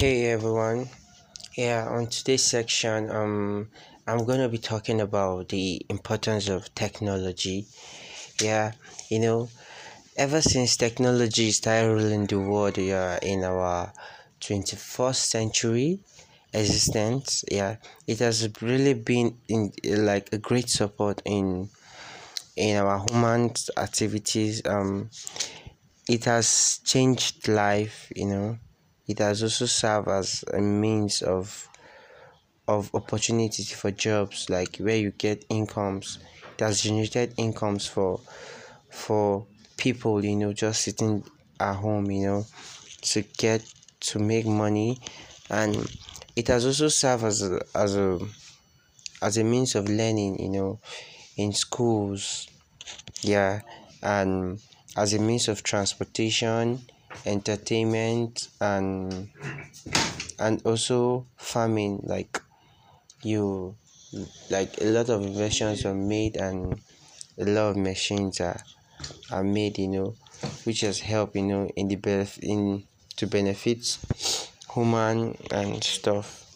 Hey everyone. Yeah, on today's section, um, I'm gonna be talking about the importance of technology. Yeah, you know, ever since technology started ruling the world, yeah, in our 21st century existence, yeah, it has really been in like a great support in in our human activities. Um, it has changed life, you know it has also served as a means of of opportunities for jobs like where you get incomes. It has generated incomes for for people you know just sitting at home you know to get to make money. And it has also served as a, as a as a means of learning you know in schools. Yeah. And as a means of transportation entertainment and and also farming like you like a lot of inventions are made and a lot of machines are are made you know which has helped you know in the benefit in to benefit human and stuff